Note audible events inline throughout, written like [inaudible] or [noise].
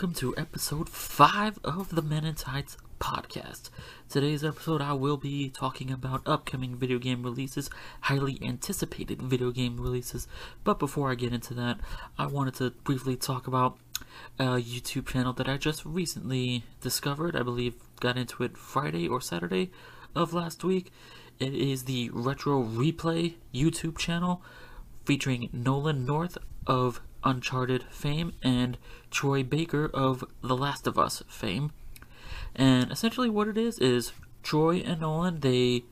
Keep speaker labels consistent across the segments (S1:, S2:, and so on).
S1: Welcome to episode 5 of the Men in Tights podcast. Today's episode I will be talking about upcoming video game releases, highly anticipated video game releases. But before I get into that, I wanted to briefly talk about a YouTube channel that I just recently discovered. I believe got into it Friday or Saturday of last week. It is the Retro Replay YouTube channel featuring Nolan North of Uncharted fame and Troy Baker of The Last of Us fame. And essentially, what it is is Troy and Nolan they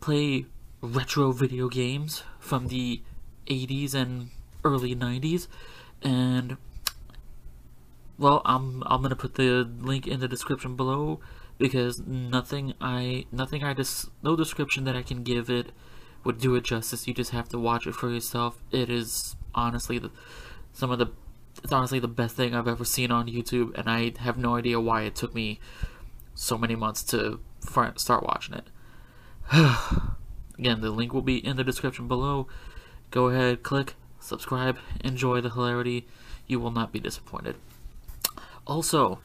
S1: play retro video games from the 80s and early 90s, and well, I'm I'm gonna put the link in the description below because nothing I nothing I just no description that I can give it would do it justice. You just have to watch it for yourself. It is honestly the, some of the it's honestly the best thing I've ever seen on YouTube, and I have no idea why it took me so many months to start watching it. [sighs] Again, the link will be in the description below. Go ahead, click, subscribe, enjoy the hilarity. You will not be disappointed. Also,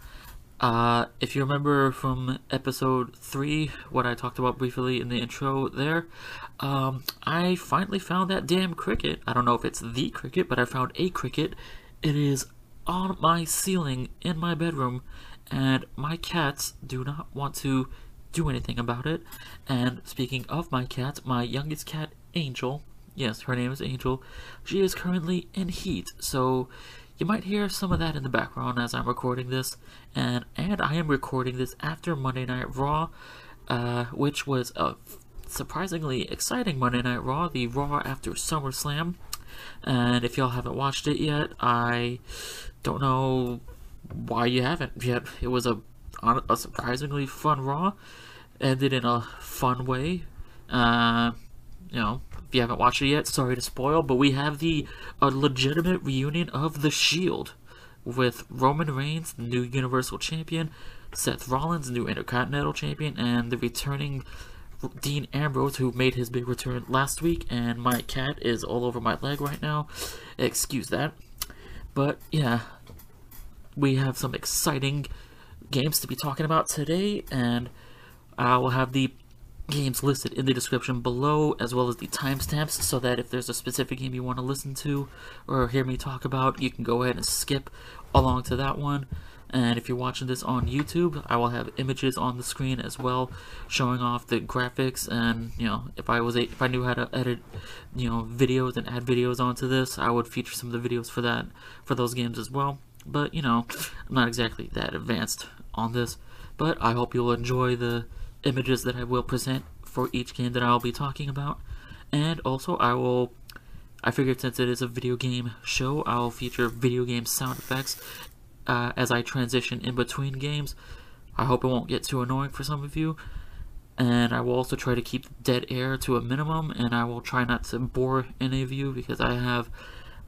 S1: uh, if you remember from episode 3, what I talked about briefly in the intro there, um, I finally found that damn cricket. I don't know if it's the cricket, but I found a cricket. It is on my ceiling in my bedroom, and my cats do not want to do anything about it. And speaking of my cats, my youngest cat, Angel, yes, her name is Angel, she is currently in heat, so you might hear some of that in the background as I'm recording this, and and I am recording this after Monday Night Raw, uh, which was a surprisingly exciting Monday Night Raw, the Raw after SummerSlam. And if y'all haven't watched it yet, I don't know why you haven't yet. It was a a surprisingly fun Raw, ended in a fun way. Uh, you know, if you haven't watched it yet, sorry to spoil, but we have the a legitimate reunion of the Shield with Roman Reigns, new Universal Champion, Seth Rollins, new Intercontinental Champion, and the returning Dean Ambrose, who made his big return last week. And my cat is all over my leg right now. Excuse that. But yeah, we have some exciting games to be talking about today, and I will have the games listed in the description below as well as the timestamps so that if there's a specific game you want to listen to or hear me talk about you can go ahead and skip along to that one and if you're watching this on YouTube I will have images on the screen as well showing off the graphics and you know if I was a, if I knew how to edit you know videos and add videos onto this I would feature some of the videos for that for those games as well but you know I'm not exactly that advanced on this but I hope you'll enjoy the images that I will present for each game that I'll be talking about. And also, I will. I figured since it is a video game show, I'll feature video game sound effects uh, as I transition in between games. I hope it won't get too annoying for some of you. And I will also try to keep dead air to a minimum, and I will try not to bore any of you because I have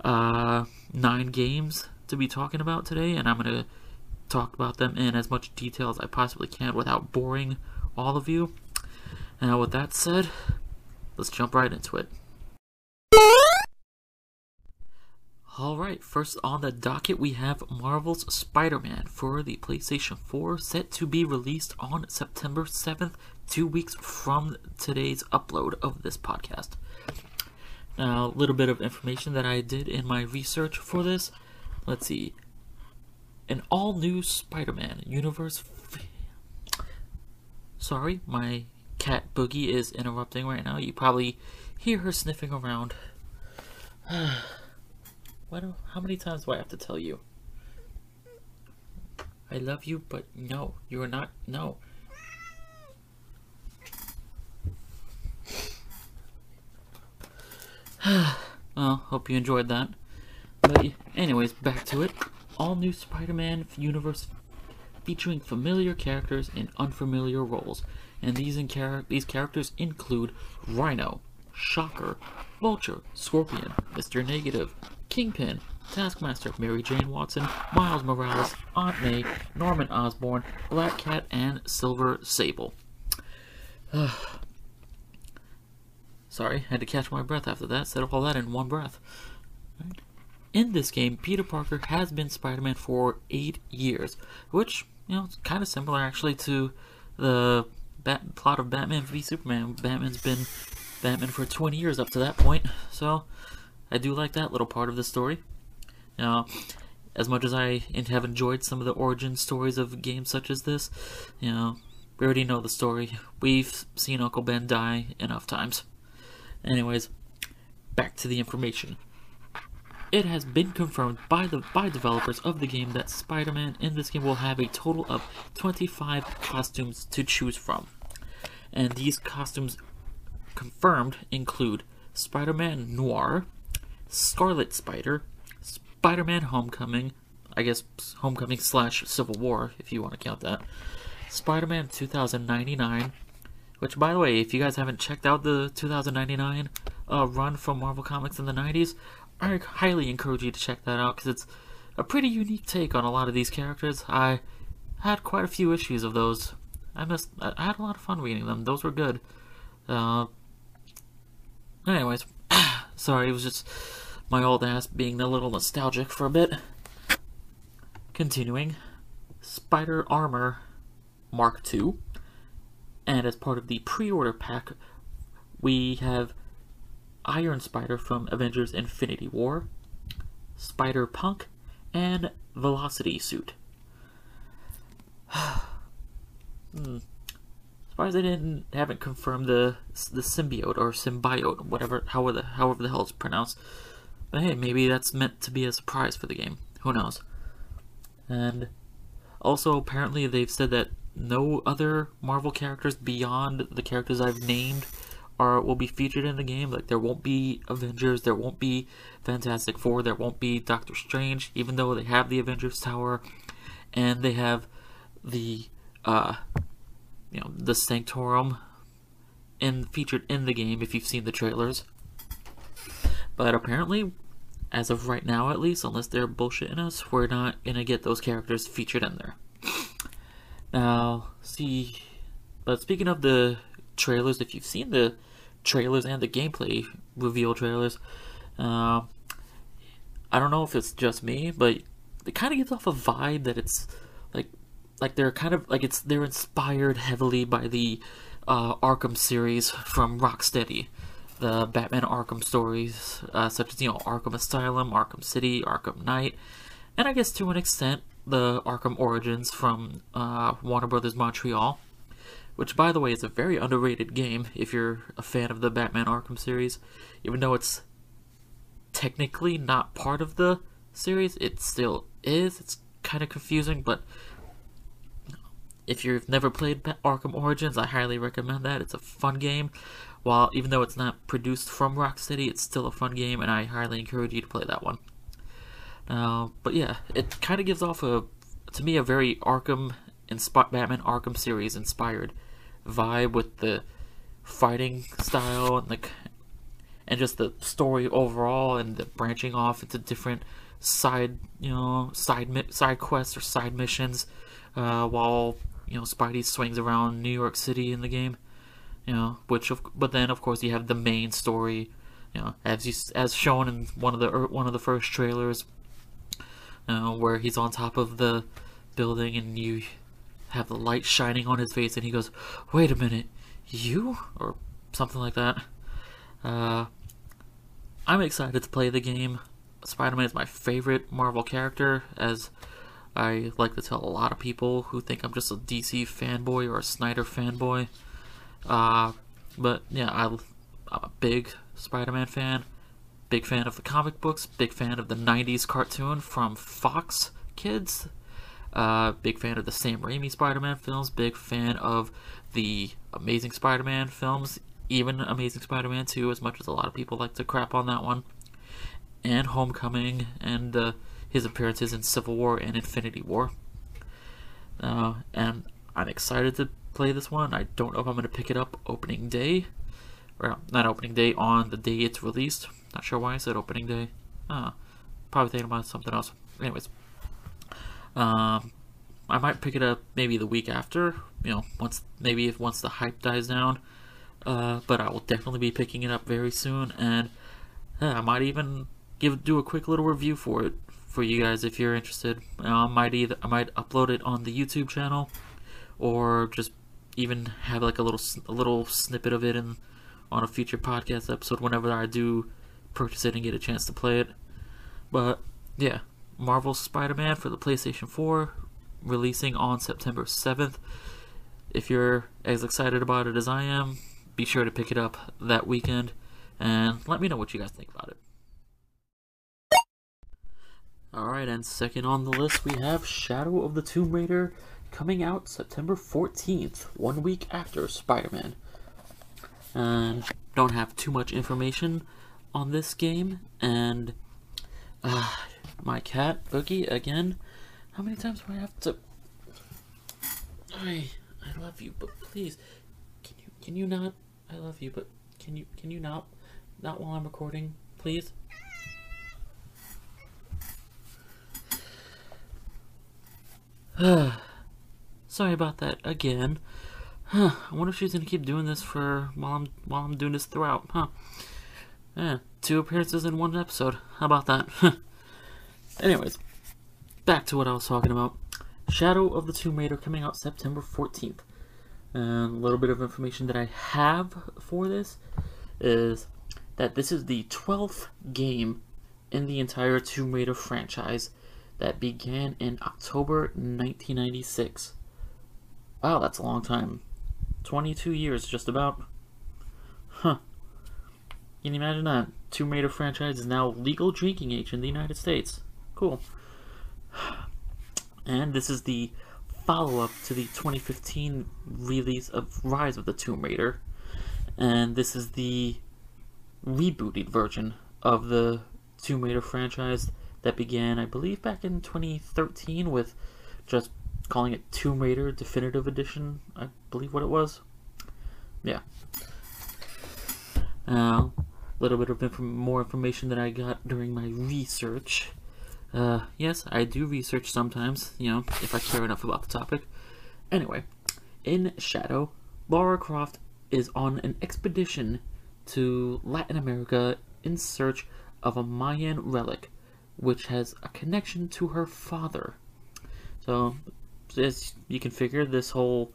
S1: uh, nine games to be talking about today, and I'm going to talk about them in as much detail as I possibly can without boring all of you. Now, with that said, let's jump right into it. Alright, first on the docket we have Marvel's Spider Man for the PlayStation 4, set to be released on September 7th, two weeks from today's upload of this podcast. Now, a little bit of information that I did in my research for this. Let's see. An all new Spider Man universe Sorry, my cat Boogie is interrupting right now. You probably hear her sniffing around. [sighs] how many times do I have to tell you? I love you, but no, you are not. No. [sighs] well, hope you enjoyed that. But anyways, back to it. All new Spider-Man universe featuring familiar characters in unfamiliar roles, and these, in char these characters include Rhino, Shocker, Vulture, Scorpion, Mr. Negative, Kingpin, Taskmaster, Mary Jane Watson, Miles Morales, Aunt May, Norman Osborn, Black Cat, and Silver Sable. [sighs] Sorry, had to catch my breath after that. Said all that in one breath. In this game, Peter Parker has been Spider-Man for eight years, which you know, it's kind of similar actually to the Bat- plot of Batman v Superman. Batman's been Batman for 20 years up to that point, so I do like that little part of the story. Now, as much as I have enjoyed some of the origin stories of games such as this, you know, we already know the story. We've seen Uncle Ben die enough times. Anyways, back to the information. It has been confirmed by the by developers of the game that Spider-Man in this game will have a total of 25 costumes to choose from. And these costumes confirmed include Spider-Man Noir, Scarlet Spider, Spider-Man Homecoming, I guess Homecoming slash Civil War, if you want to count that, Spider-Man 2099, which, by the way, if you guys haven't checked out the 2099 uh, run from Marvel Comics in the 90s, I highly encourage you to check that out because it's a pretty unique take on a lot of these characters. I had quite a few issues of those. I missed. I had a lot of fun reading them. Those were good. Uh, anyways, [clears throat] sorry, it was just my old ass being a little nostalgic for a bit. Continuing, Spider Armor Mark II, and as part of the pre-order pack, we have Iron Spider from Avengers Infinity War, Spider Punk, and Velocity Suit. [sighs] hmm. Surprised they didn't haven't confirmed the the symbiote or symbiote, whatever however the however the hell it's pronounced. But hey, maybe that's meant to be a surprise for the game. Who knows? And also apparently they've said that no other Marvel characters beyond the characters I've named are will be featured in the game. Like there won't be Avengers, there won't be Fantastic Four, there won't be Doctor Strange, even though they have the Avengers Tower and they have the uh you know the Sanctorum in featured in the game if you've seen the trailers. But apparently, as of right now at least, unless they're bullshitting us, we're not gonna get those characters featured in there. Now, see, but speaking of the trailers, if you've seen the trailers and the gameplay reveal trailers, uh, I don't know if it's just me, but it kind of gives off a vibe that it's like, they're kind of like it's they're inspired heavily by the uh, Arkham series from Rocksteady, the Batman Arkham stories, uh, such as you know Arkham Asylum, Arkham City, Arkham Knight, and I guess to an extent the Arkham Origins from uh, Warner Brothers Montreal which by the way is a very underrated game if you're a fan of the Batman Arkham series. Even though it's technically not part of the series, it still is. It's kind of confusing, but if you've never played Arkham Origins, I highly recommend that. It's a fun game. While even though it's not produced from Rocksteady, it's still a fun game, and I highly encourage you to play that one. Uh, but yeah, it kind of gives off a, to me, a very Arkham insp- Batman Arkham series inspired vibe with the fighting style and like and just the story overall and the branching off into different side you know side side quests or side missions uh, while you know Spidey swings around New York City in the game you know which of, but then of course you have the main story you know as you as shown in one of the er, one of the first trailers uh, where he's on top of the building and you have the light shining on his face, and he goes, "Wait a minute, you?" or something like that. Uh, I'm excited to play the game. Spider-Man is my favorite Marvel character, as I like to tell a lot of people who think I'm just a DC fanboy or a Snyder fanboy. Uh, but yeah, I, I'm a big Spider-Man fan. Big fan of the comic books. Big fan of the '90s cartoon from Fox Kids. Uh, big fan of the Sam Raimi Spider-Man films. Big fan of the Amazing Spider-Man films. Even Amazing Spider-Man 2, as much as a lot of people like to crap on that one. And Homecoming, and uh, his appearances in Civil War and Infinity War. Uh, and I'm excited to play this one. I don't know if I'm going to pick it up opening day. Or not opening day, on the day it's released. Not sure why I said opening day. Uh, probably thinking about something else. Anyways. Um, I might pick it up maybe the week after, you know, once maybe if once the hype dies down. Uh, but I will definitely be picking it up very soon, and uh, I might even give do a quick little review for it for you guys if you're interested. Uh, I might either I might upload it on the YouTube channel, or just even have like a little a little snippet of it in on a future podcast episode whenever I do purchase it and get a chance to play it. But yeah, Marvel Spider-Man for the PlayStation 4 releasing on September 7th. If you're as excited about it as I am, be sure to pick it up that weekend and let me know what you guys think about it. Alright, and second on the list we have Shadow of the Tomb Raider coming out September 14th, one week after Spider Man. And don't have too much information on this game, and uh, my cat, Boogie, again. How many times do I have to. I, I love you, but please, can you, can you not? I love you, but can you, can you not? Not while I'm recording, please? [sighs] Sorry about that again. Huh, I wonder if she's gonna keep doing this for while I'm while I'm doing this throughout, huh? Yeah, two appearances in one episode. How about that? [laughs] Anyways, back to what I was talking about. Shadow of the Tomb Raider coming out September 14th. And a little bit of information that I have for this is that this is the 12th game in the entire Tomb Raider franchise that began in October 1996. Wow, that's a long time. 22 years, just about. Huh. Can you imagine that? Tomb Raider franchise is now legal drinking age in the United States. Cool. [sighs] And this is the follow up to the 2015 release of Rise of the Tomb Raider. And this is the rebooted version of the Tomb Raider franchise that began, I believe, back in 2013 with just calling it Tomb Raider Definitive Edition, I believe what it was. Yeah. Now, a little bit of inf- more information that I got during my research. Uh, yes, I do research sometimes, you know, if I care enough about the topic. Anyway, in Shadow, Lara Croft is on an expedition to Latin America in search of a Mayan relic which has a connection to her father. So, as you can figure, this whole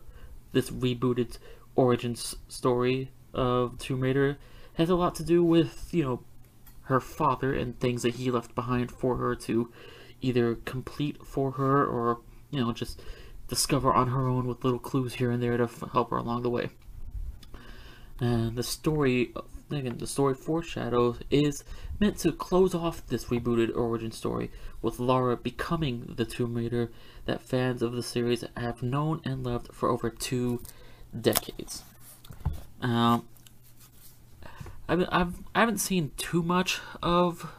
S1: this rebooted origins story of Tomb Raider has a lot to do with you know her father and things that he left behind for her to either complete for her or you know just discover on her own with little clues here and there to help her along the way. And the story, again, the story foreshadows is meant to close off this rebooted origin story with Lara becoming the Tomb Raider that fans of the series have known and loved for over two decades. Um, I've, I've I haven't seen too much of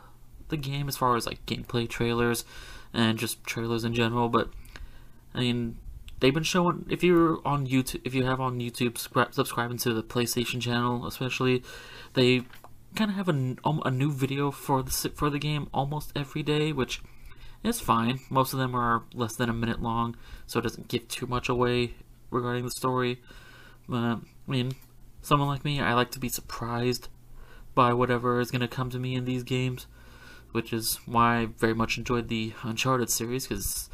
S1: the game as far as like gameplay trailers and just trailers in general, but I mean they've been showing if you're on YouTube if you have on YouTube subscribing to the PlayStation channel especially they kind of have a, a new video for the for the game almost every day which is fine most of them are less than a minute long so it doesn't give too much away regarding the story but I mean someone like me I like to be surprised by whatever is going to come to me in these games, which is why I very much enjoyed the Uncharted series because,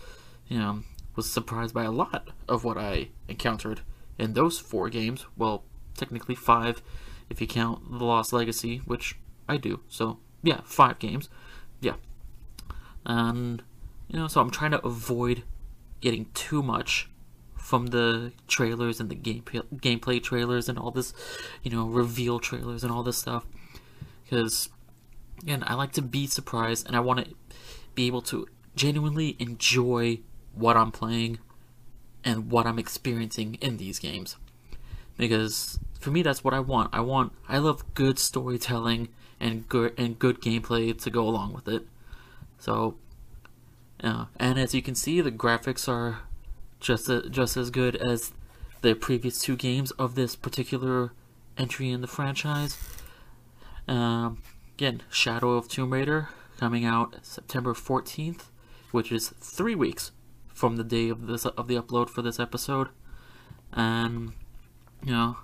S1: you know, was surprised by a lot of what I encountered in those four games. Well, technically five if you count The Lost Legacy, which I do. So, yeah, five games. Yeah. And, you know, so I'm trying to avoid getting too much from the trailers and the gameplay gameplay trailers and all this, you know, reveal trailers and all this stuff because again I like to be surprised and I want to be able to genuinely enjoy what I'm playing and what I'm experiencing in these games because for me that's what I want. I want I love good storytelling and good and good gameplay to go along with it. So yeah. And as you can see the graphics are just a, just as good as the previous two games of this particular entry in the franchise. Um, again, Shadow of Tomb Raider coming out September 14th, which is three weeks from the day of this of the upload for this episode. And you know,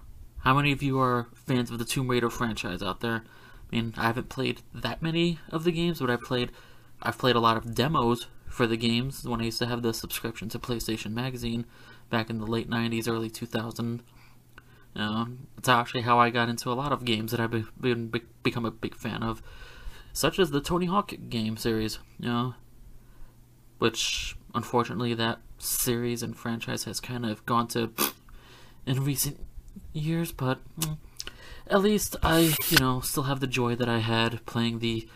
S1: how many of you are fans of the Tomb Raider franchise out there? I mean, I haven't played that many of the games, but I've played, I've played a lot of demos for the games when I used to have the subscription to PlayStation Magazine back in the late 90s, early 2000. Uh, it's actually how I got into a lot of games that I've been, been become a big fan of, such as the Tony Hawk game series. You know, which unfortunately that series and franchise has kind of gone to [sniffs] in recent years, but mm, at least I, you know, still have the joy that I had playing the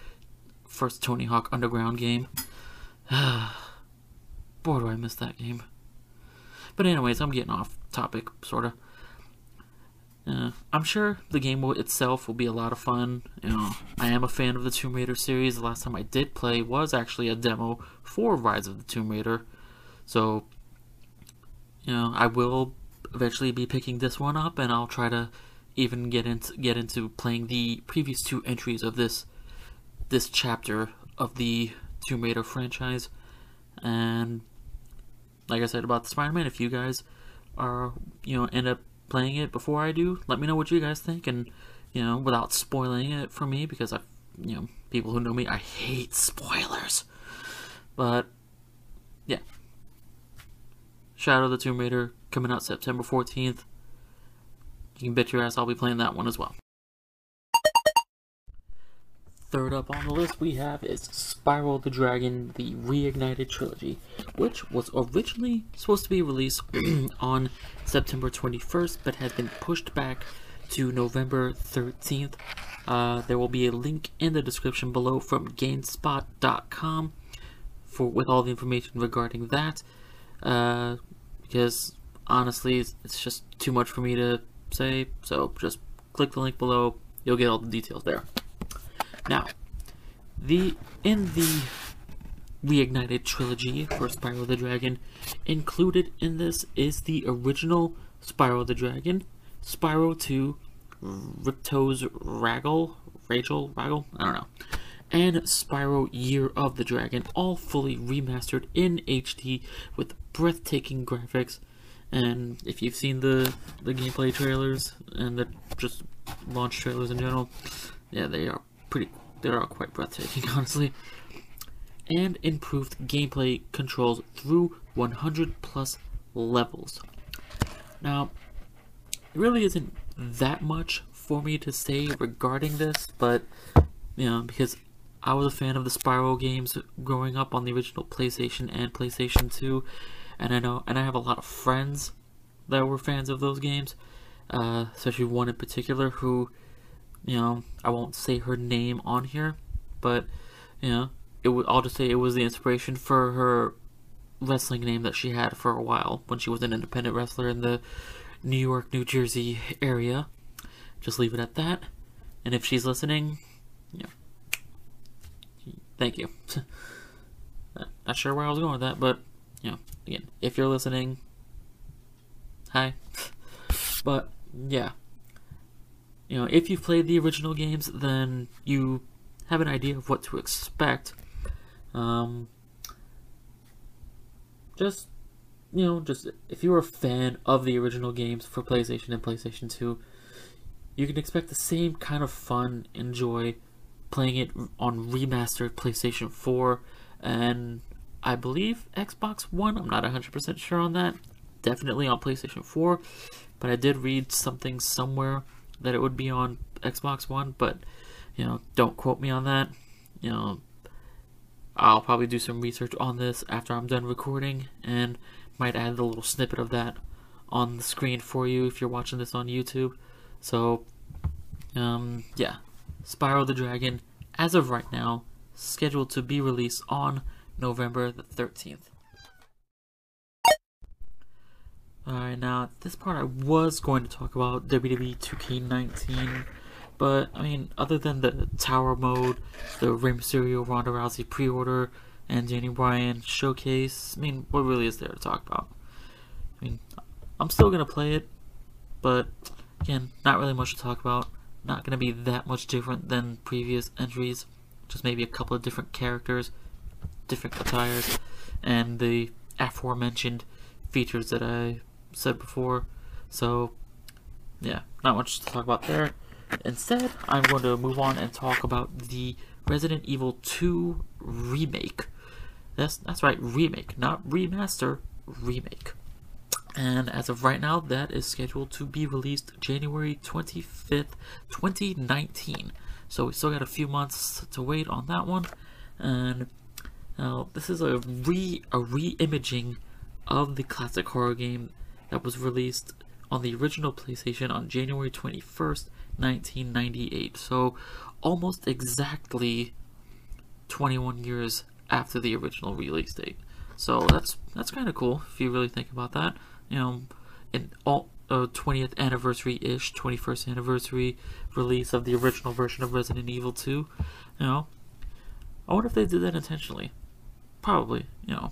S1: first Tony Hawk Underground game. [sighs] Boy, do I miss that game. But anyways, I'm getting off topic, sorta. Uh, I'm sure the game itself will be a lot of fun. You know, I am a fan of the Tomb Raider series. The last time I did play was actually a demo for Rise of the Tomb Raider. So, you know, I will eventually be picking this one up, and I'll try to even get into get into playing the previous two entries of this this chapter of the Tomb Raider franchise. And like I said about Spider-Man, if you guys are you know end up playing it before I do, let me know what you guys think, and you know without spoiling it for me because I you know people who know me I hate spoilers, but yeah. Shadow of the Tomb Raider coming out September 14th. You can bet your ass I'll be playing that one as well. Third up on the list we have is Spyro the Dragon, the Reignited Trilogy, which was originally supposed to be released [clears throat] on September 21st, but has been pushed back to November 13th. Uh, there will be a link in the description below from GameSpot.com for with all the information regarding that. Uh, because honestly, it's just too much for me to say. So just click the link below. You'll get all the details there. Now, the in the reignited trilogy for Spyro the Dragon, included in this is the original Spyro the Dragon, Spyro 2, Ripto's Raggle, Rachel Raggle, I don't know, and Spyro Year of the Dragon, all fully remastered in HD with breathtaking graphics. And if you've seen the the gameplay trailers and the just launch trailers in general, yeah, they are pretty. They are quite breathtaking, [laughs] honestly. And improved gameplay controls through 100 plus levels. Now, it really isn't that much for me to say regarding this, but you know, because I was a fan of the Spyro games growing up on the original PlayStation and PlayStation 2, and I know, and I have a lot of friends that were fans of those games, uh, especially one in particular who, you know, I won't say her name on here, but you know, it w- I'll just say it was the inspiration for her wrestling name that she had for a while when she was an independent wrestler in the New York, New Jersey area. Just leave it at that. And if she's listening, yeah, thank you. [laughs] Not sure where I was going with that, but you know, again, if you're listening, hi. [laughs] but yeah, you know, if you've played the original games, then you have an idea of what to expect. Um, just you know, just if you're a fan of the original games for PlayStation and PlayStation 2, you can expect the same kind of fun and joy playing it on remastered PlayStation 4 and I believe Xbox One. I'm not 100% sure on that. Definitely on PlayStation 4, but I did read something somewhere that it would be on Xbox One, but you know, don't quote me on that. You know, I'll probably do some research on this after I'm done recording and might add a little snippet of that on the screen for you if you're watching this on YouTube. So, um, yeah, Spyro the Dragon, as of right now, scheduled to be released on November the 13th. Alright, now, this part I was going to talk about WWE 2K19, but, I mean, other than the Tower Mode, the Rey Mysterio Ronda Rousey pre-order, and Danny Bryan showcase, I mean, what really is there to talk about? I mean, I'm still to play it, but, again, not really much to talk about. Not to be that much different than previous entries, just maybe a couple of different characters, different attires, and the aforementioned features that I said before. So, yeah, not much to talk about there. instead, I'm going to move on and talk about the Resident Evil 2 remake. That's that's right, remake, not remaster, remake. And as of right now, that is scheduled to be released January 25th, 2019. So we still got a few months to wait on that one. And now this is a re a re-imaging of the classic horror game that was released on the original PlayStation on January 21st, 1998. So almost exactly 21 years after the original release date. So that's that's kind of cool if you really think about that. You know, an all uh, 20th anniversary ish, 21st anniversary release of the original version of Resident Evil 2. You know, I wonder if they did that intentionally. Probably, you know.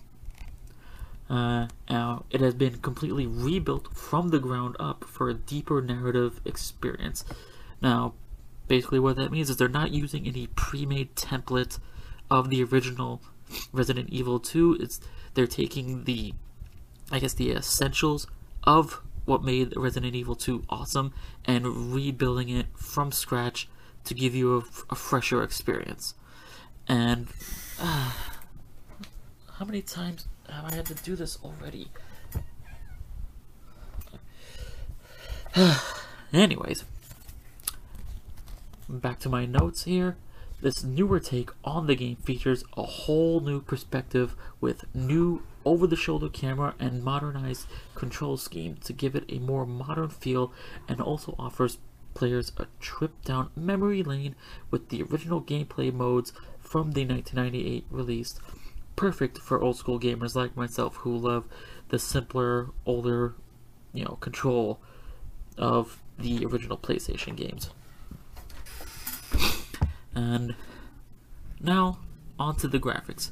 S1: Uh, now, it has been completely rebuilt from the ground up for a deeper narrative experience. Now, basically, what that means is they're not using any pre made template of the original Resident Evil 2. It's they're taking the, I guess, the essentials of what made Resident Evil 2 awesome and rebuilding it from scratch to give you a, a fresher experience. And uh, how many times have I had to do this already? [sighs] Anyways, back to my notes here. This newer take on the game features a whole new perspective with new over the shoulder camera and modernized control scheme to give it a more modern feel and also offers players a trip down memory lane with the original gameplay modes from the 1998 release. Perfect for old school gamers like myself who love the simpler, older, you know, control of the original PlayStation games. And now, onto the graphics.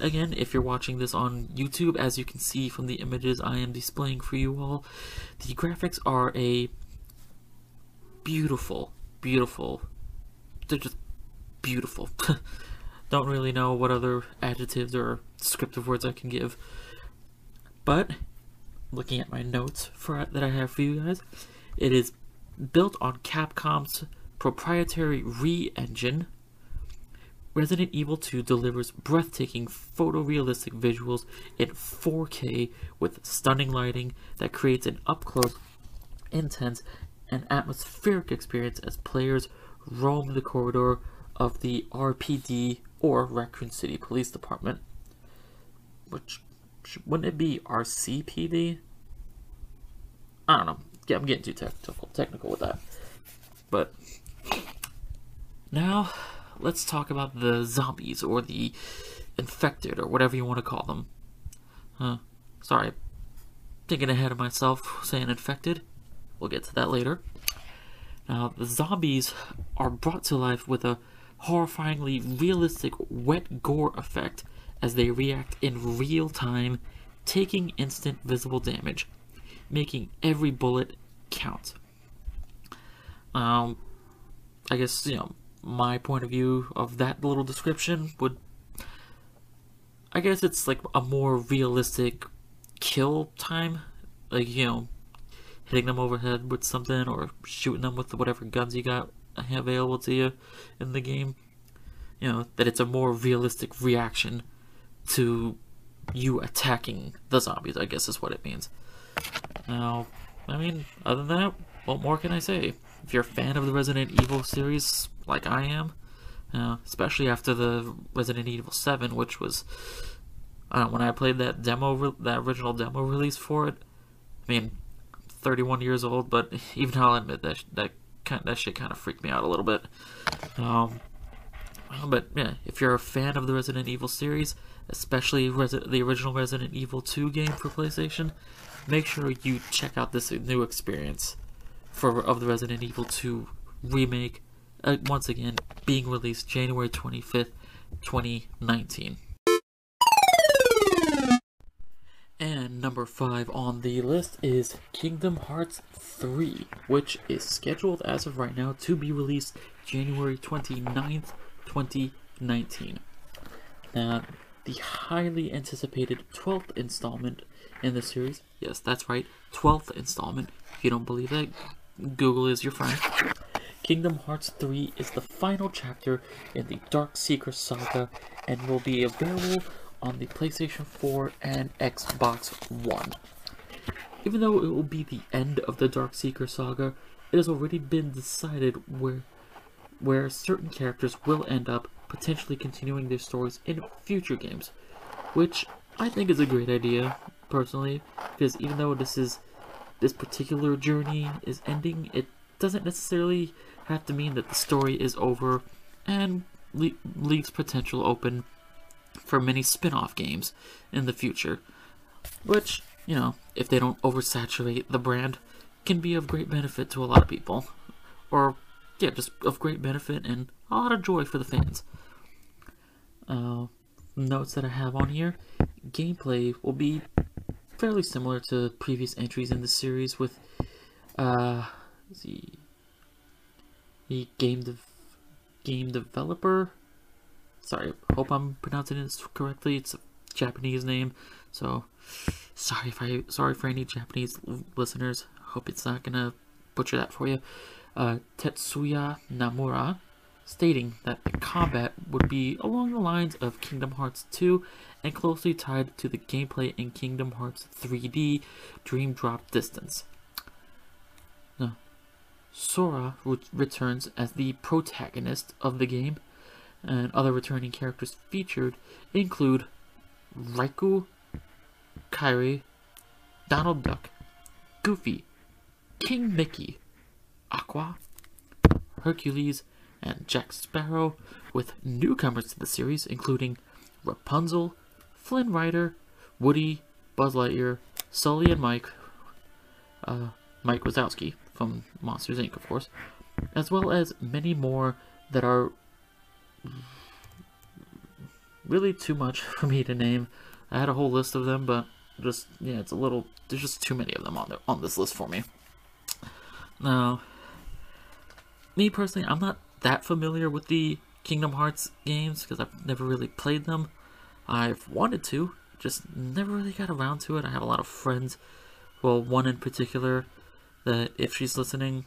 S1: Again, if you're watching this on YouTube, as you can see from the images I am displaying for you all, the graphics are a beautiful, beautiful, they're just beautiful. [laughs] Don't really know what other adjectives or descriptive words I can give. But, looking at my notes for that I have for you guys, it is built on Capcom's proprietary Re engine, Resident Evil 2 delivers breathtaking photorealistic visuals in 4K with stunning lighting that creates an up close, intense, and atmospheric experience as players roam the corridor of the RPD or Raccoon City Police Department. Which wouldn't it be RCPD? I don't know. Yeah, I'm getting too technical technical with that. But now, let's talk about the zombies, or the infected, or whatever you want to call them. Huh. Sorry, thinking ahead of myself, saying infected. We'll get to that later. Now, the zombies are brought to life with a horrifyingly realistic wet gore effect as they react in real time, taking instant visible damage, making every bullet count. Um, I guess, you know, my point of view of that little description would I guess it's like a more realistic kill time. Like, you know, hitting them overhead with something or shooting them with whatever guns you got available to you in the game. You know, that it's a more realistic reaction to you attacking the zombies, I guess is what it means. Now, I mean, other than that, what more can I say? If you're a fan of the Resident Evil series, like I am, uh, especially after the Resident Evil 7, which was uh, when I played that demo, that original demo release for it. I mean, 31 years old, but [laughs] even I'll admit that that kind that shit kind of freaked me out a little bit. Um, but yeah, if you're a fan of the Resident Evil series, especially Resi the original Resident Evil 2 game for PlayStation, make sure you check out this new experience for of the Resident Evil 2 remake uh, once again being released January 25th, 2019. And number 5 on the list is Kingdom Hearts 3, which is scheduled as of right now to be released January 29th, 2019. Now, the highly anticipated 12th installment in the series, yes, that's right, 12th installment. If you don't believe that, Google is your friend. Kingdom Hearts 3 is the final chapter in the Dark Seeker saga and will be available on the PlayStation 4 and Xbox One. Even though it will be the end of the Dark Seeker saga, it has already been decided where where certain characters will end up potentially continuing their stories in future games, which I think is a great idea personally because even though this is this particular journey is ending, it doesn't necessarily have to mean that the story is over and le leaves potential open for many spin-off games in the future, which, you know, if they don't oversaturate the brand, can be of great benefit to a lot of people. Or, yeah, just of great benefit and a lot of joy for the fans. Uh, notes that I have on here, gameplay will be fairly similar to previous entries in the series with, uh, the, the game, dev game developer sorry, hope I'm pronouncing this correctly. It's a Japanese name, so sorry if I sorry for any Japanese listeners. Hope it's not gonna butcher that for you. Uh, Tetsuya Namura stating that the combat would be along the lines of Kingdom Hearts 2 and closely tied to the gameplay in Kingdom Hearts 3D Dream Drop Distance. Now, Sora re returns as the protagonist of the game and other returning characters featured include Riku, Kairi, Donald Duck, Goofy, King Mickey, Aqua, Hercules, and Jack Sparrow, with newcomers to the series including Rapunzel, Flynn Rider, Woody, Buzz Lightyear, Sully and Mike, uh, Mike Wazowski from Monsters Inc., of course, as well as many more that are really too much [laughs] for me to name. I had a whole list of them, but just yeah, it's a little. There's just too many of them on there on this list for me. Now, me personally, I'm not that familiar with the Kingdom Hearts games because I've never really played them. I've wanted to, just never really got around to it. I have a lot of friends, well, one in particular, that if she's listening,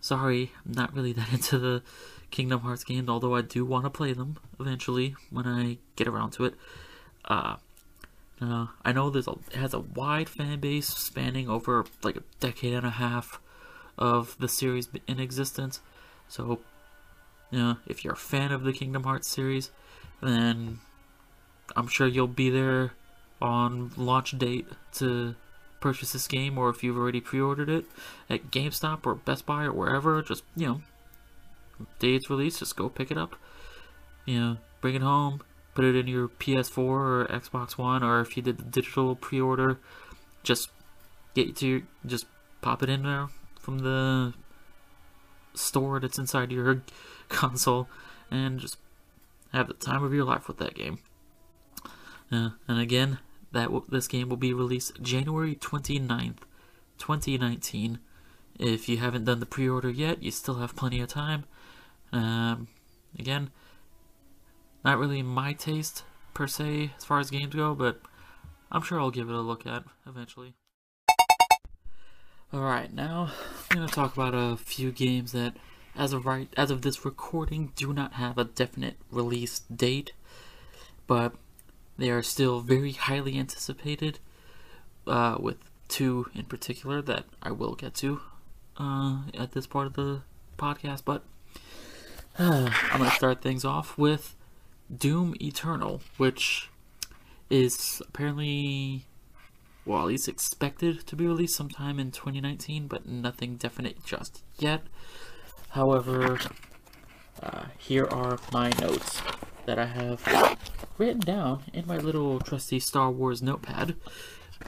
S1: sorry, I'm not really that [laughs] into the Kingdom Hearts games, although I do want to play them eventually when I get around to it. Uh, uh, I know there's a it has a wide fan base spanning over like a decade and a half of the series in existence. So, you know, if you're a fan of the Kingdom Hearts series, then I'm sure you'll be there on launch date to purchase this game, or if you've already pre-ordered it at GameStop or Best Buy or wherever, just you know, day it's released, just go pick it up. You know, bring it home, put it in your PS4 or Xbox One, or if you did the digital pre-order, just get to your, just pop it in there from the store that's inside your [laughs] console, and just have the time of your life with that game. Uh, and again, that this game will be released January 29th, 2019. If you haven't done the pre-order yet, you still have plenty of time. Um, again, not really my taste per se as far as games go, but I'm sure I'll give it a look at eventually. Alright, now I'm going to talk about a few games that as of right as of this recording do not have a definite release date, but they are still very highly anticipated, uh, with two in particular that I will get to uh, at this part of the podcast, but [sighs] I'm going to start things off with Doom Eternal, which is apparently, well, at least expected to be released sometime in 2019, but nothing definite just yet. However, uh, here are my notes that I have written down in my little trusty Star Wars notepad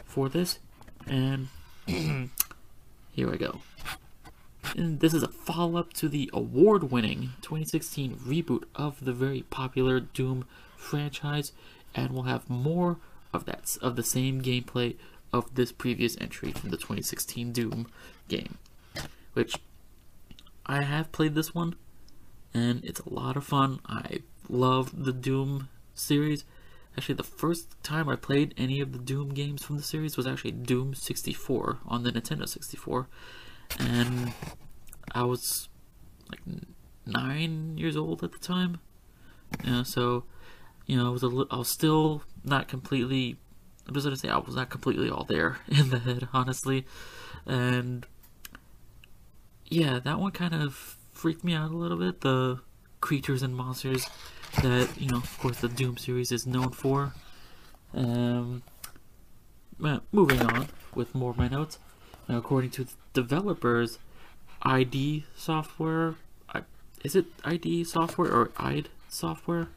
S1: for this, and [clears throat] here we go. And this is a follow-up to the award-winning 2016 reboot of the very popular Doom franchise, and we'll have more of that of the same gameplay of this previous entry from the 2016 Doom game, which I have played this one, and it's a lot of fun. I love the Doom series. Actually, the first time I played any of the Doom games from the series was actually Doom 64 on the Nintendo 64 and I was like nine years old at the time. Yeah, so you know, I was a I was still not completely. I was gonna say I was not completely all there [laughs] in the head, honestly, and yeah, that one kind of freaked me out a little bit. The creatures and monsters that you know, of course, the Doom series is known for. Um, well, moving on with more of my notes. Now, according to the developers, ID Software, I, is it ID Software or ID Software?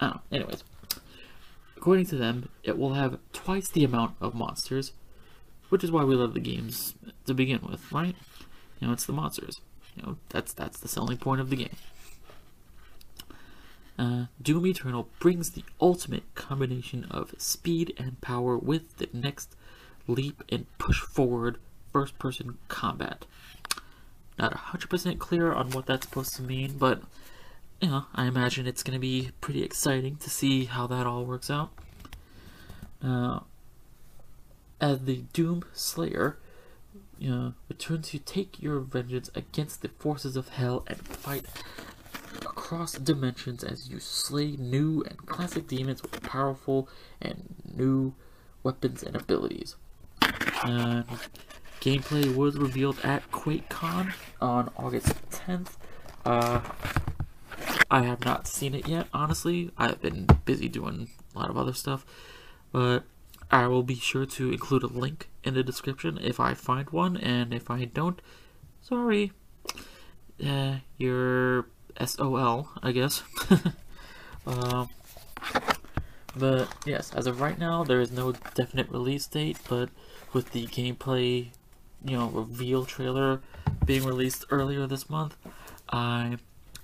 S1: Oh, anyways, according to them, it will have twice the amount of monsters, which is why we love the games to begin with, right? You know, it's the monsters. You know, that's that's the selling point of the game. Uh, Doom Eternal brings the ultimate combination of speed and power with the next leap and push forward first person combat. Not 100% clear on what that's supposed to mean, but you know, I imagine it's going to be pretty exciting to see how that all works out. Now, as the Doom Slayer, you know, returns to take your vengeance against the forces of hell and fight across dimensions as you slay new and classic demons with powerful and new weapons and abilities. And gameplay was revealed at QuakeCon on August 10th. Uh, I have not seen it yet, honestly. I've been busy doing a lot of other stuff, but I will be sure to include a link in the description if I find one, and if I don't, sorry. Uh, you're SOL, I guess. [laughs] uh, but yes, as of right now, there is no definite release date, but with the gameplay, you know, reveal trailer being released earlier this month, I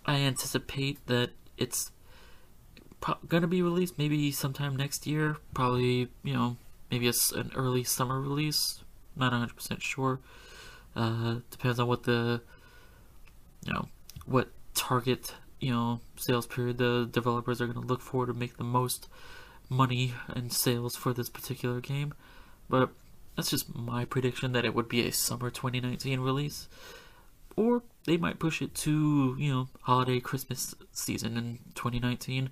S1: I anticipate that it's gonna be released maybe sometime next year. Probably, you know, maybe it's an early summer release. Not 100% sure. Uh, depends on what the, you know, what target, you know, sales period the developers are gonna look for to make the most money and sales for this particular game. But that's just my prediction that it would be a summer 2019 release or they might push it to you know holiday Christmas season in 2019.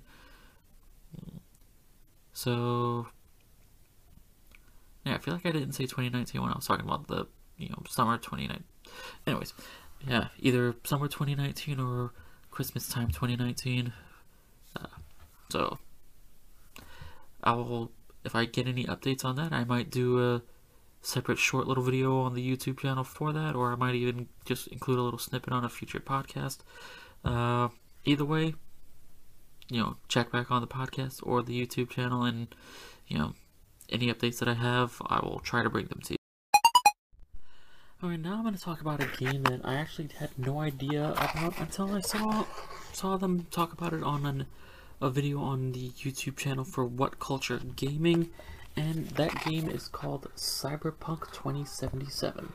S1: So yeah, I feel like I didn't say 2019 when I was talking about the you know summer 2019. Anyways, yeah, either summer 2019 or Christmas time 2019. Uh, so I'll if I get any updates on that, I might do a separate short little video on the YouTube channel for that, or I might even just include a little snippet on a future podcast. Uh, either way, you know, check back on the podcast or the YouTube channel, and you know, any updates that I have, I will try to bring them to you. Alright, now I'm going to talk about a game that I actually had no idea about until I saw saw them talk about it on an, a video on the YouTube channel for WhatCulture Gaming and that game is called Cyberpunk 2077.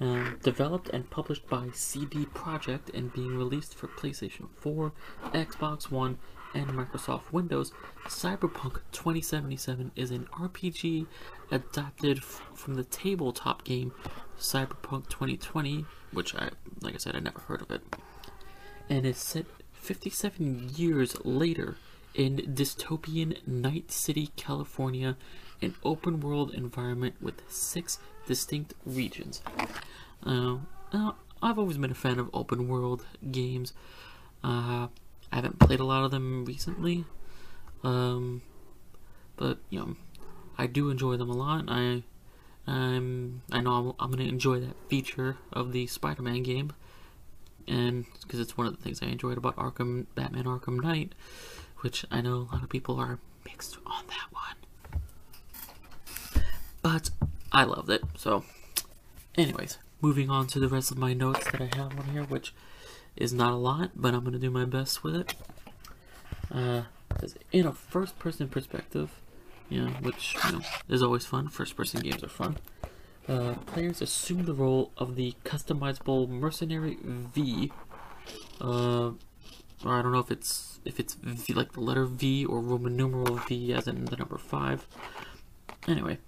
S1: Uh, developed and published by CD Projekt and being released for PlayStation 4, Xbox One, and Microsoft Windows, Cyberpunk 2077 is an RPG adapted from the tabletop game Cyberpunk 2020, which I, like I said, I never heard of it, and is set 57 years later in dystopian Night City, California, an open world environment with six distinct regions. Uh, uh, I've always been a fan of open world games. Uh, I haven't played a lot of them recently, um, but you know, I do enjoy them a lot. I, I'm, I know I'm, I'm to enjoy that feature of the Spider-Man game, and because it's one of the things I enjoyed about Arkham, Batman Arkham Knight which I know a lot of people are mixed on that one. But I loved it. So, anyways, moving on to the rest of my notes that I have on here, which is not a lot, but I'm going to do my best with it. Uh, in a first person perspective, you know, which you know, is always fun. First person games are fun. Uh, players assume the role of the customizable mercenary V. Uh, or I don't know if it's if it's v, like the letter V or Roman numeral V as in the number five. Anyway,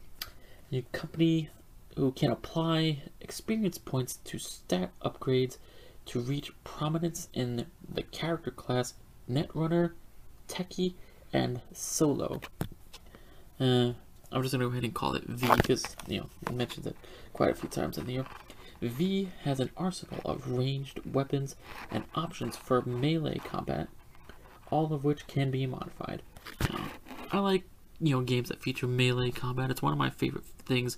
S1: you company who can apply experience points to stat upgrades to reach prominence in the character class Netrunner, Techie, and Solo. Uh, I'm just gonna go ahead and call it V because you know it mentions it quite a few times in here. V has an arsenal of ranged weapons and options for melee combat, all of which can be modified. I like you know games that feature melee combat. It's one of my favorite things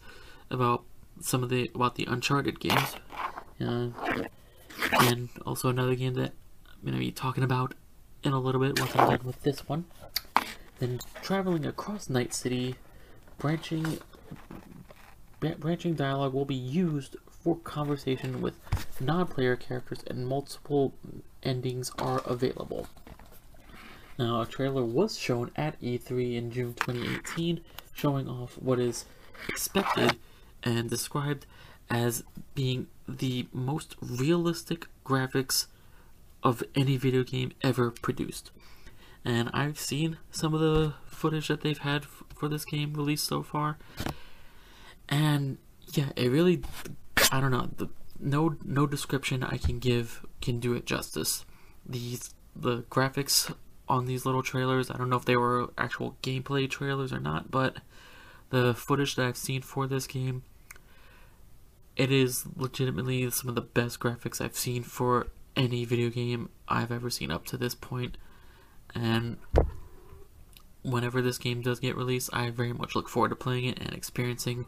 S1: about some of the about the Uncharted games, uh, and also another game that I'm gonna be talking about in a little bit once I'm done with this one. Then traveling across Night City, branching branching dialogue will be used for conversation with non-player characters and multiple endings are available. Now, a trailer was shown at E3 in June 2018, showing off what is expected and described as being the most realistic graphics of any video game ever produced. And I've seen some of the footage that they've had for this game released so far. And yeah, it really I don't know, the no no description I can give can do it justice. These the graphics on these little trailers, I don't know if they were actual gameplay trailers or not, but the footage that I've seen for this game it is legitimately some of the best graphics I've seen for any video game I've ever seen up to this point. And whenever this game does get released, I very much look forward to playing it and experiencing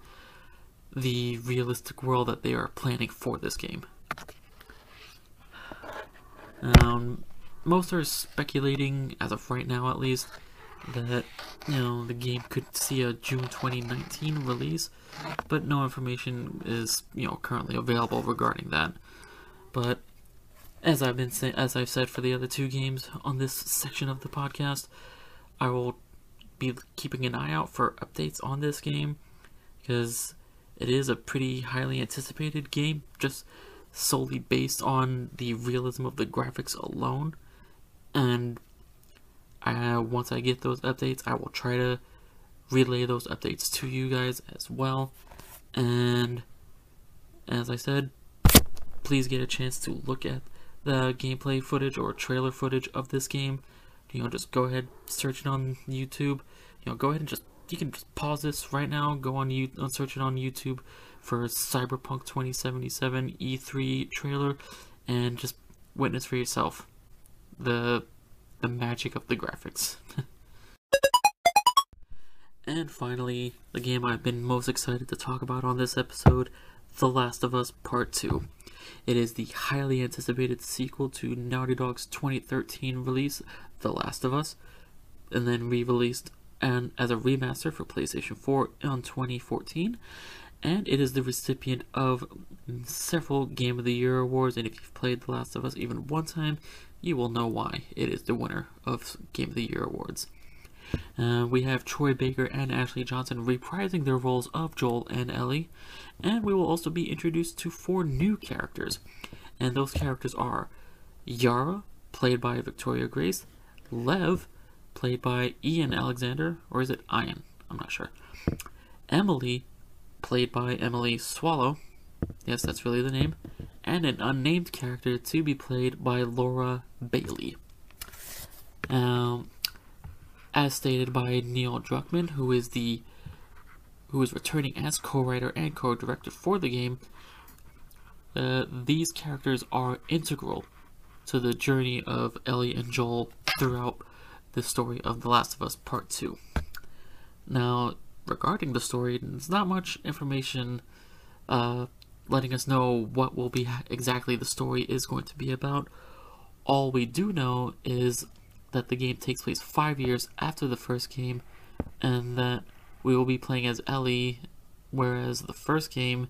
S1: the realistic world that they are planning for this game. Um, most are speculating, as of right now at least, that you know the game could see a June 2019 release, but no information is you know currently available regarding that. But as I've been say- as I've said for the other two games on this section of the podcast, I will be keeping an eye out for updates on this game because it is a pretty highly anticipated game, just solely based on the realism of the graphics alone. And uh, once I get those updates, I will try to relay those updates to you guys as well. And as I said, please get a chance to look at the gameplay footage or trailer footage of this game. You know, just go ahead, search it on YouTube. You know, go ahead and just you can just pause this right now, go on you uh, search it on YouTube for Cyberpunk 2077 E3 trailer, and just witness for yourself the the magic of the graphics. [laughs] and finally, the game I've been most excited to talk about on this episode, The Last of Us Part 2. It is the highly anticipated sequel to Naughty Dog's 2013 release, The Last of Us, and then re-released and as a remaster for PlayStation 4 in 2014. And it is the recipient of several Game of the Year awards. And if you've played The Last of Us even one time, you will know why it is the winner of Game of the Year awards. Uh, we have Troy Baker and Ashley Johnson reprising their roles of Joel and Ellie, and we will also be introduced to four new characters, and those characters are Yara, played by Victoria Grace, Lev, played by Ian Alexander, or is it Ian? I'm not sure. Emily, played by Emily Swallow. Yes, that's really the name. And an unnamed character to be played by Laura Bailey. Um, as stated by Neil Druckmann, who is the who is returning as co-writer and co-director for the game. Uh, these characters are integral to the journey of Ellie and Joel throughout the story of The Last of Us Part 2. Now, regarding the story, there's not much information uh, letting us know what will be exactly the story is going to be about. All we do know is that the game takes place five years after the first game, and that we will be playing as Ellie, whereas the first game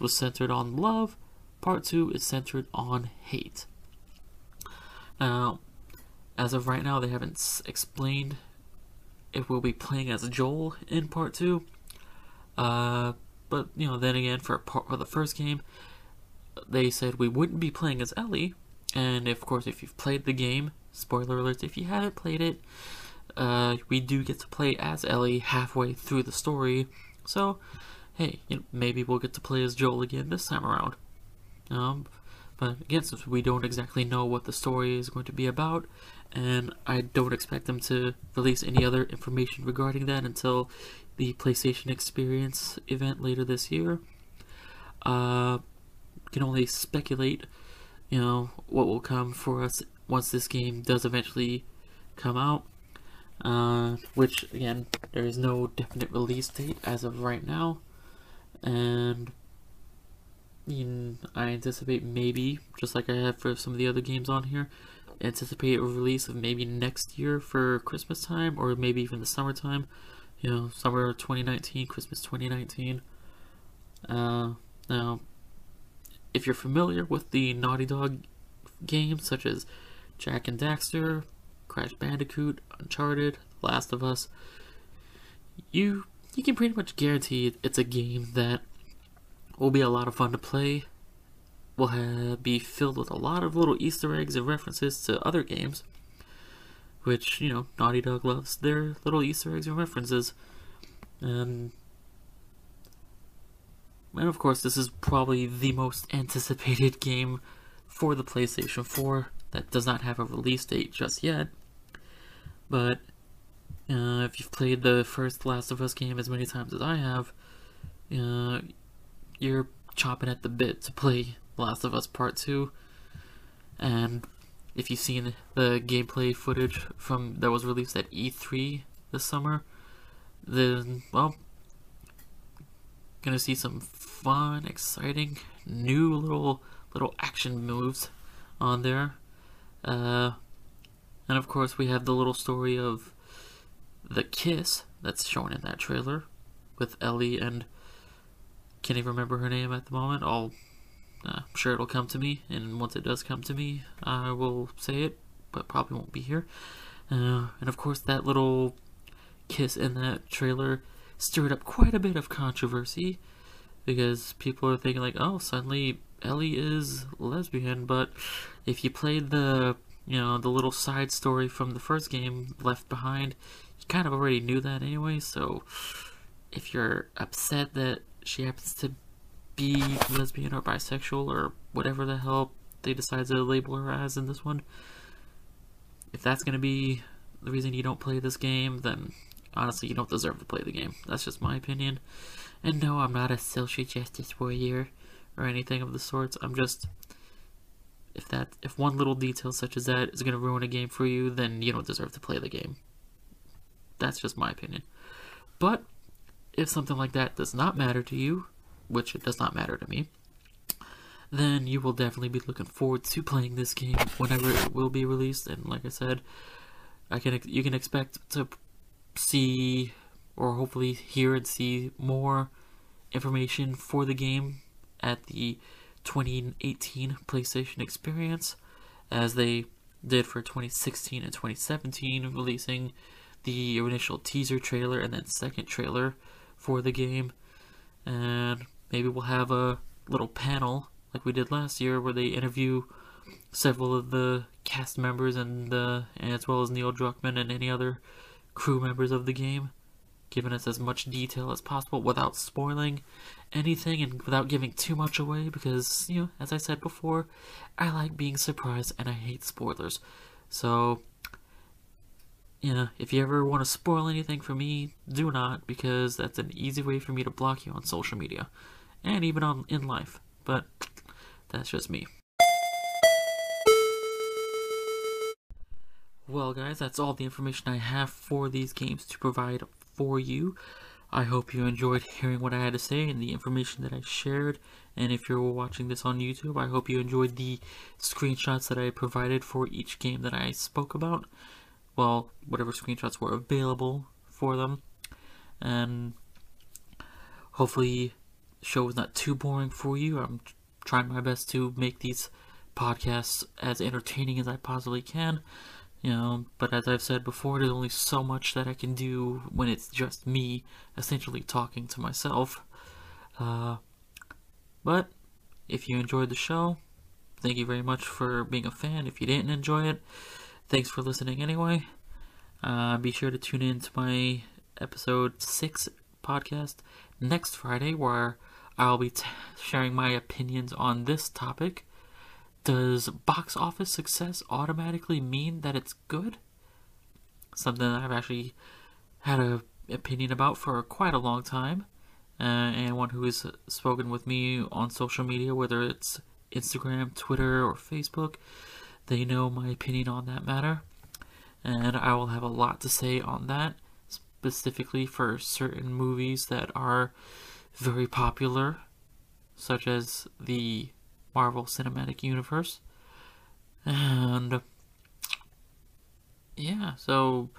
S1: was centered on love, part two is centered on hate. Now, as of right now, they haven't explained if we'll be playing as Joel in part two. Uh, but you know, then again, for part the first game, they said we wouldn't be playing as Ellie. And of course, if you've played the game, spoiler alert, if you haven't played it, uh, we do get to play as Ellie halfway through the story. So, hey, you know, maybe we'll get to play as Joel again this time around. Um, but again, since we don't exactly know what the story is going to be about, and I don't expect them to release any other information regarding that until the PlayStation Experience event later this year. Uh, can only speculate, you know, what will come for us once this game does eventually come out. Uh, which again, there is no definite release date as of right now, and I anticipate maybe, just like I have for some of the other games on here, anticipate a release of maybe next year for Christmas time, or maybe even the summertime. You know, summer 2019, Christmas 2019. Uh, now, if you're familiar with the Naughty Dog games, such as Jak and Daxter, Crash Bandicoot, Uncharted, Last of Us, you you can pretty much guarantee it's a game that will be a lot of fun to play. Will have, be filled with a lot of little Easter eggs and references to other games, which you know Naughty Dog loves their little Easter eggs and references, and and of course this is probably the most anticipated game for the PlayStation 4 that does not have a release date just yet. But uh, if you've played the first Last of Us game as many times as I have, uh, you're chopping at the bit to play Last of Us Part 2. And if you've seen the gameplay footage from that was released at E3 this summer, then well, gonna see some fun, exciting, new little little action moves on there. Uh, and of course, we have the little story of the kiss that's shown in that trailer with Ellie and can't even remember her name at the moment. I'll, uh, I'm sure it'll come to me, and once it does come to me, I will say it, but probably won't be here. Uh, and of course, that little kiss in that trailer stirred up quite a bit of controversy because people are thinking like, oh, suddenly Ellie is lesbian. But if you played the, you know, the little side story from the first game, Left Behind, you kind of already knew that anyway. So if you're upset that she happens to be lesbian or bisexual or whatever the hell they decide to label her as in this one. If that's going to be the reason you don't play this game, then honestly, you don't deserve to play the game. That's just my opinion. And no, I'm not a social justice warrior or anything of the sorts. I'm just if that if one little detail such as that is going to ruin a game for you, then you don't deserve to play the game. That's just my opinion. But if something like that does not matter to you, which it does not matter to me, then you will definitely be looking forward to playing this game whenever it will be released. And like I said, I can you can expect to see or hopefully hear and see more information for the game at the 2018 PlayStation Experience, as they did for 2016 and 2017, releasing the initial teaser trailer and then second trailer for the game. And maybe we'll have a little panel like we did last year where they interview several of the cast members and uh, as well as Neil Druckmann and any other crew members of the game, giving us as much detail as possible without spoiling anything and without giving too much away because, you know, as I said before, I like being surprised and I hate spoilers. So you know, if you ever want to spoil anything for me, do not, because that's an easy way for me to block you on social media, and even on in life. But that's just me. Well, guys, that's all the information I have for these games to provide for you. I hope you enjoyed hearing what I had to say and the information that I shared. And if you're watching this on YouTube, I hope you enjoyed the screenshots that I provided for each game that I spoke about well, whatever screenshots were available for them. And hopefully, show is not too boring for you. I'm trying my best to make these podcasts as entertaining as I possibly can. You know, but as I've said before, there's only so much that I can do when it's just me essentially talking to myself. Uh, but if you enjoyed the show, thank you very much for being a fan. If you didn't enjoy it, thanks for listening anyway. Uh, be sure to tune in to my episode 6 podcast next Friday, where I'll be t- sharing my opinions on this topic. Does box office success automatically mean that it's good? Something that I've actually had a opinion about for quite a long time, uh, and one who has spoken with me on social media, whether it's Instagram, Twitter, or Facebook. They know my opinion on that matter, and I will have a lot to say on that, specifically for certain movies that are very popular, such as the Marvel Cinematic Universe. And yeah, so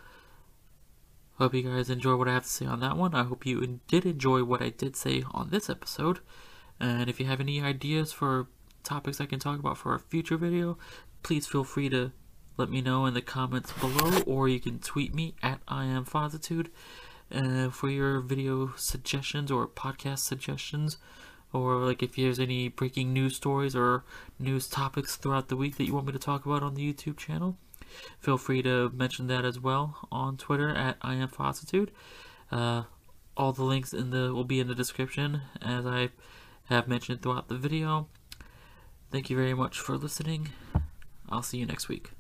S1: hope you guys enjoy what I have to say on that one. I hope you did enjoy what I did say on this episode. And if you have any ideas for topics I can talk about for a future video, please feel free to let me know in the comments below, or you can tweet me at I am Fozzitude uh, for your video suggestions or podcast suggestions, or like if there's any breaking news stories or news topics throughout the week that you want me to talk about on the YouTube channel. Feel free to mention that as well on Twitter at I am Fozzitude. Uh, all the links in the will be in the description as I have mentioned throughout the video. Thank you very much for listening. I'll see you next week.